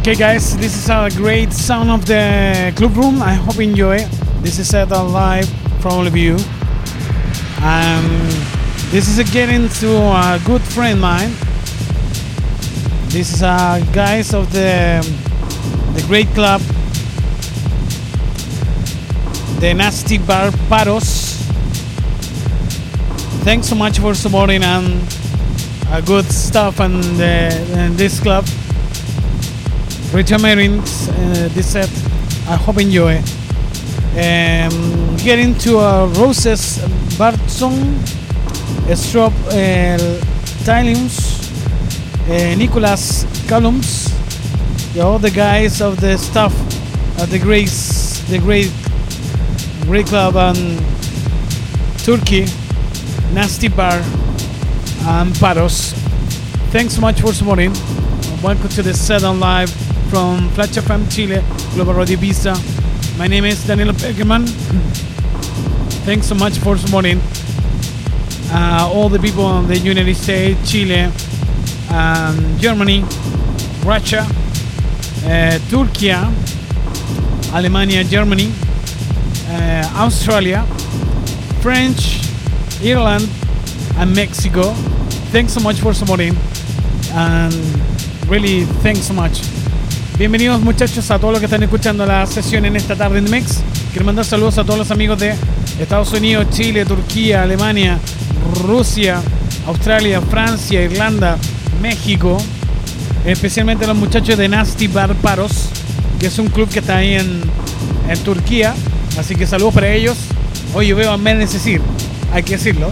Okay, guys, this is a great sound of the club room. I hope you enjoy. This is set live from all of you. Um, this is a getting to a good friend of mine. This is a guys of the the great club, the Nasty Bar Paros. Thanks so much for supporting and uh, good stuff and in this club. Richard Merins, uh, this set. I hope enjoy. Um, getting to uh, Roses Bartson, Strop uh, Tyliums, uh, Nicholas Callums, the guys of the staff at the great, the great, great club and Turkey, Nasty Bar, and Paros. Thanks so much for supporting. Welcome to the set on live from Flash FM Chile, Global Radio Visa. My name is Daniel Peckerman. Thanks so much for supporting. uh, all the people in the United States, Chile, um, Germany, Russia, uh, Turkey, Alemania, Germany, uh, Australia, French, Ireland, and Mexico. Thanks so much for supporting, and really thanks so much. Bienvenidos muchachos a todos los que están escuchando la sesión en esta tarde en Mex. Quiero mandar saludos a todos los amigos de Estados Unidos, Chile, Turquía, Alemania, Rusia, Australia, Francia, Irlanda, México, especialmente a los muchachos de Nasty Barbaros, que es un club que está ahí en, en Turquía. Así que saludos para ellos. Hoy yo veo a Menes decir, hay que decirlo.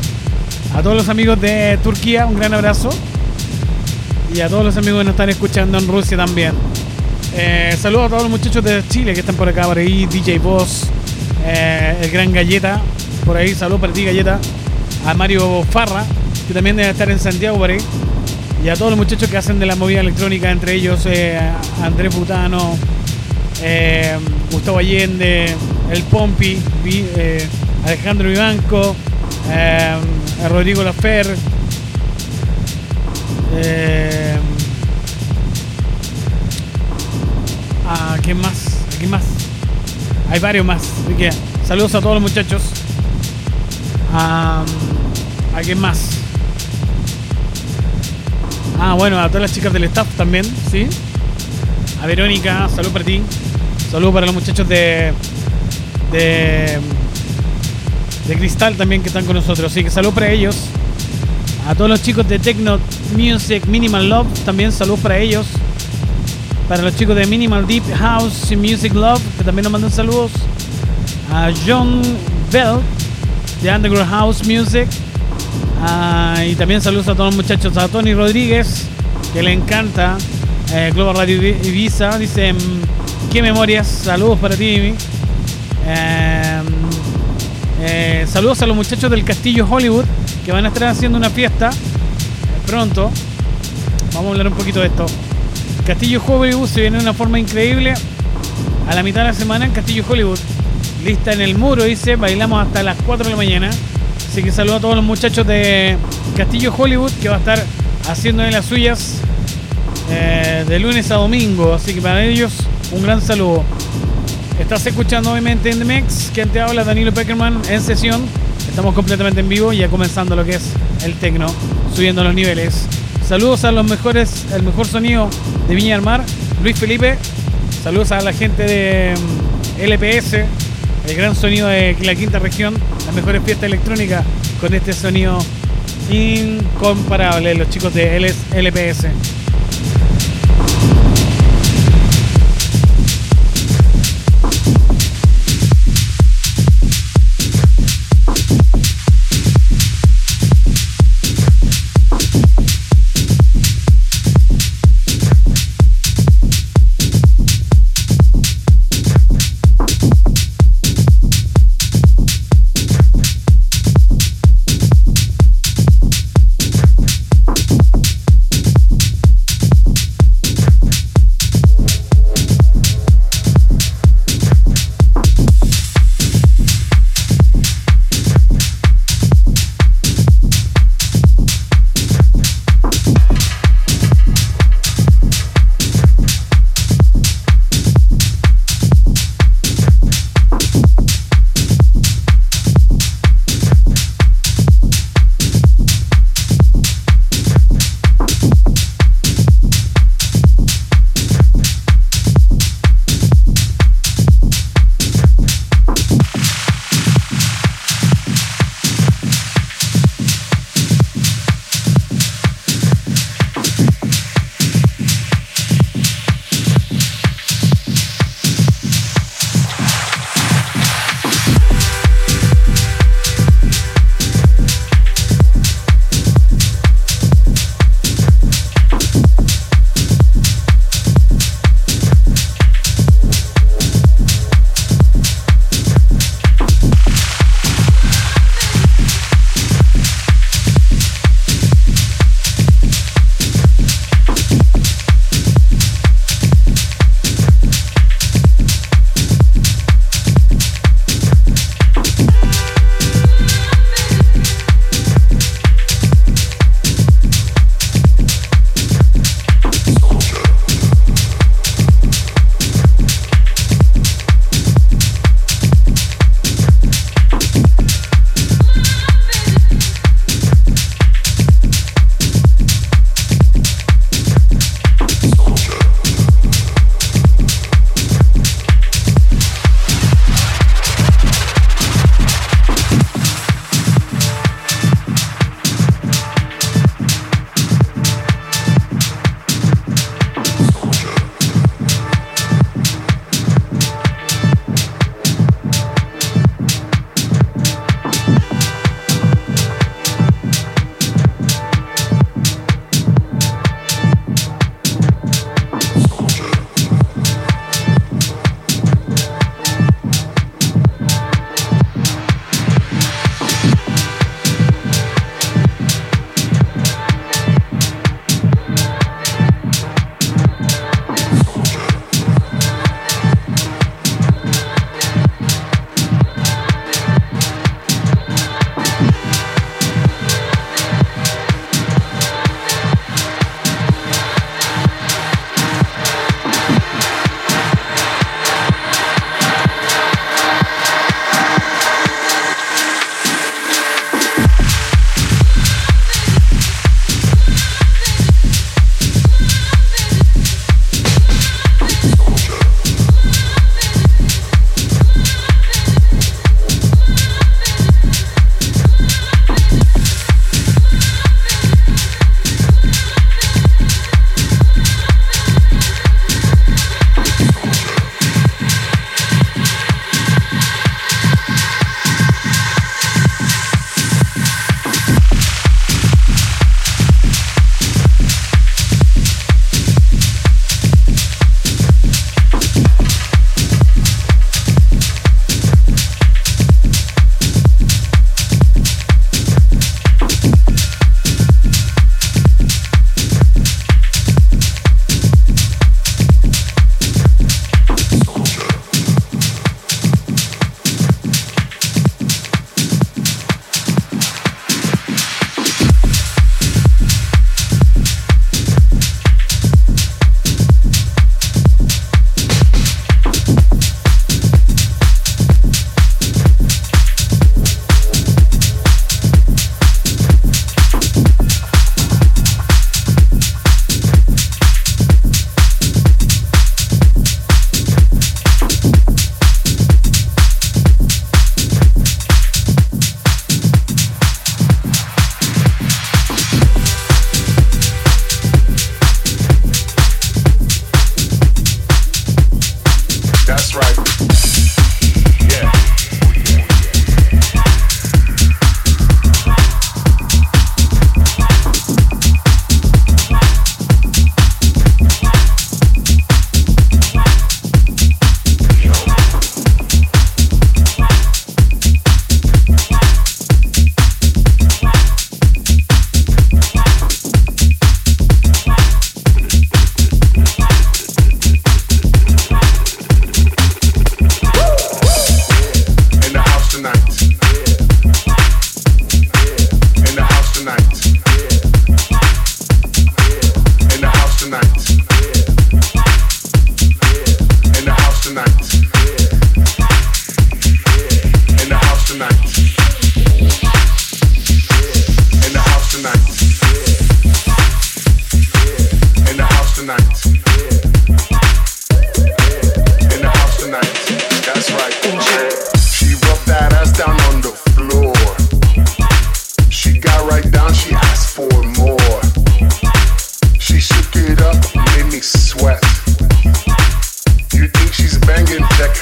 A todos los amigos de Turquía, un gran abrazo. Y a todos los amigos que nos están escuchando en Rusia también. Eh, saludos a todos los muchachos de Chile que están por acá, por ahí. DJ Boss, eh, el gran Galleta, por ahí. Saludos para ti, Galleta. A Mario Farra, que también debe estar en Santiago por ahí. Y a todos los muchachos que hacen de la movida electrónica, entre ellos eh, Andrés Putano, eh, Gustavo Allende, El Pompi, Alejandro Vivanco, Rodrigo Lafer. Eh, quién más? ¿A quién más? Hay varios más. Así que saludos a todos los muchachos. ¿A quién más? Ah, bueno, a todas las chicas del staff también, ¿sí? A Verónica, salud para ti. Salud para los muchachos de. de. de Cristal también que están con nosotros. Así que salud para ellos. A todos los chicos de Techno Music Minimal Love, también salud para ellos. Para los chicos de Minimal Deep House Music Love, que también nos mandan saludos. A John Bell de Underground House Music. Ah, y también saludos a todos los muchachos. A Tony Rodríguez, que le encanta eh, Global Radio Ibi- Ibiza. Dice, mm, qué memorias. Saludos para ti. Eh, eh, saludos a los muchachos del Castillo Hollywood, que van a estar haciendo una fiesta eh, pronto. Vamos a hablar un poquito de esto. Castillo Hollywood se viene de una forma increíble. A la mitad de la semana en Castillo Hollywood. Lista en el muro, dice. Bailamos hasta las 4 de la mañana. Así que saludo a todos los muchachos de Castillo Hollywood que va a estar haciendo de las suyas eh, de lunes a domingo. Así que para ellos, un gran saludo. Estás escuchando obviamente en The Mix. Quien te habla, Danilo Peckerman, en sesión. Estamos completamente en vivo, ya comenzando lo que es el tecno, subiendo los niveles. Saludos a los mejores, el mejor sonido de Viña del Mar, Luis Felipe. Saludos a la gente de mm, LPS, el gran sonido de la quinta región, las mejores fiestas electrónicas con este sonido incomparable, los chicos de LPS.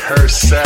herself.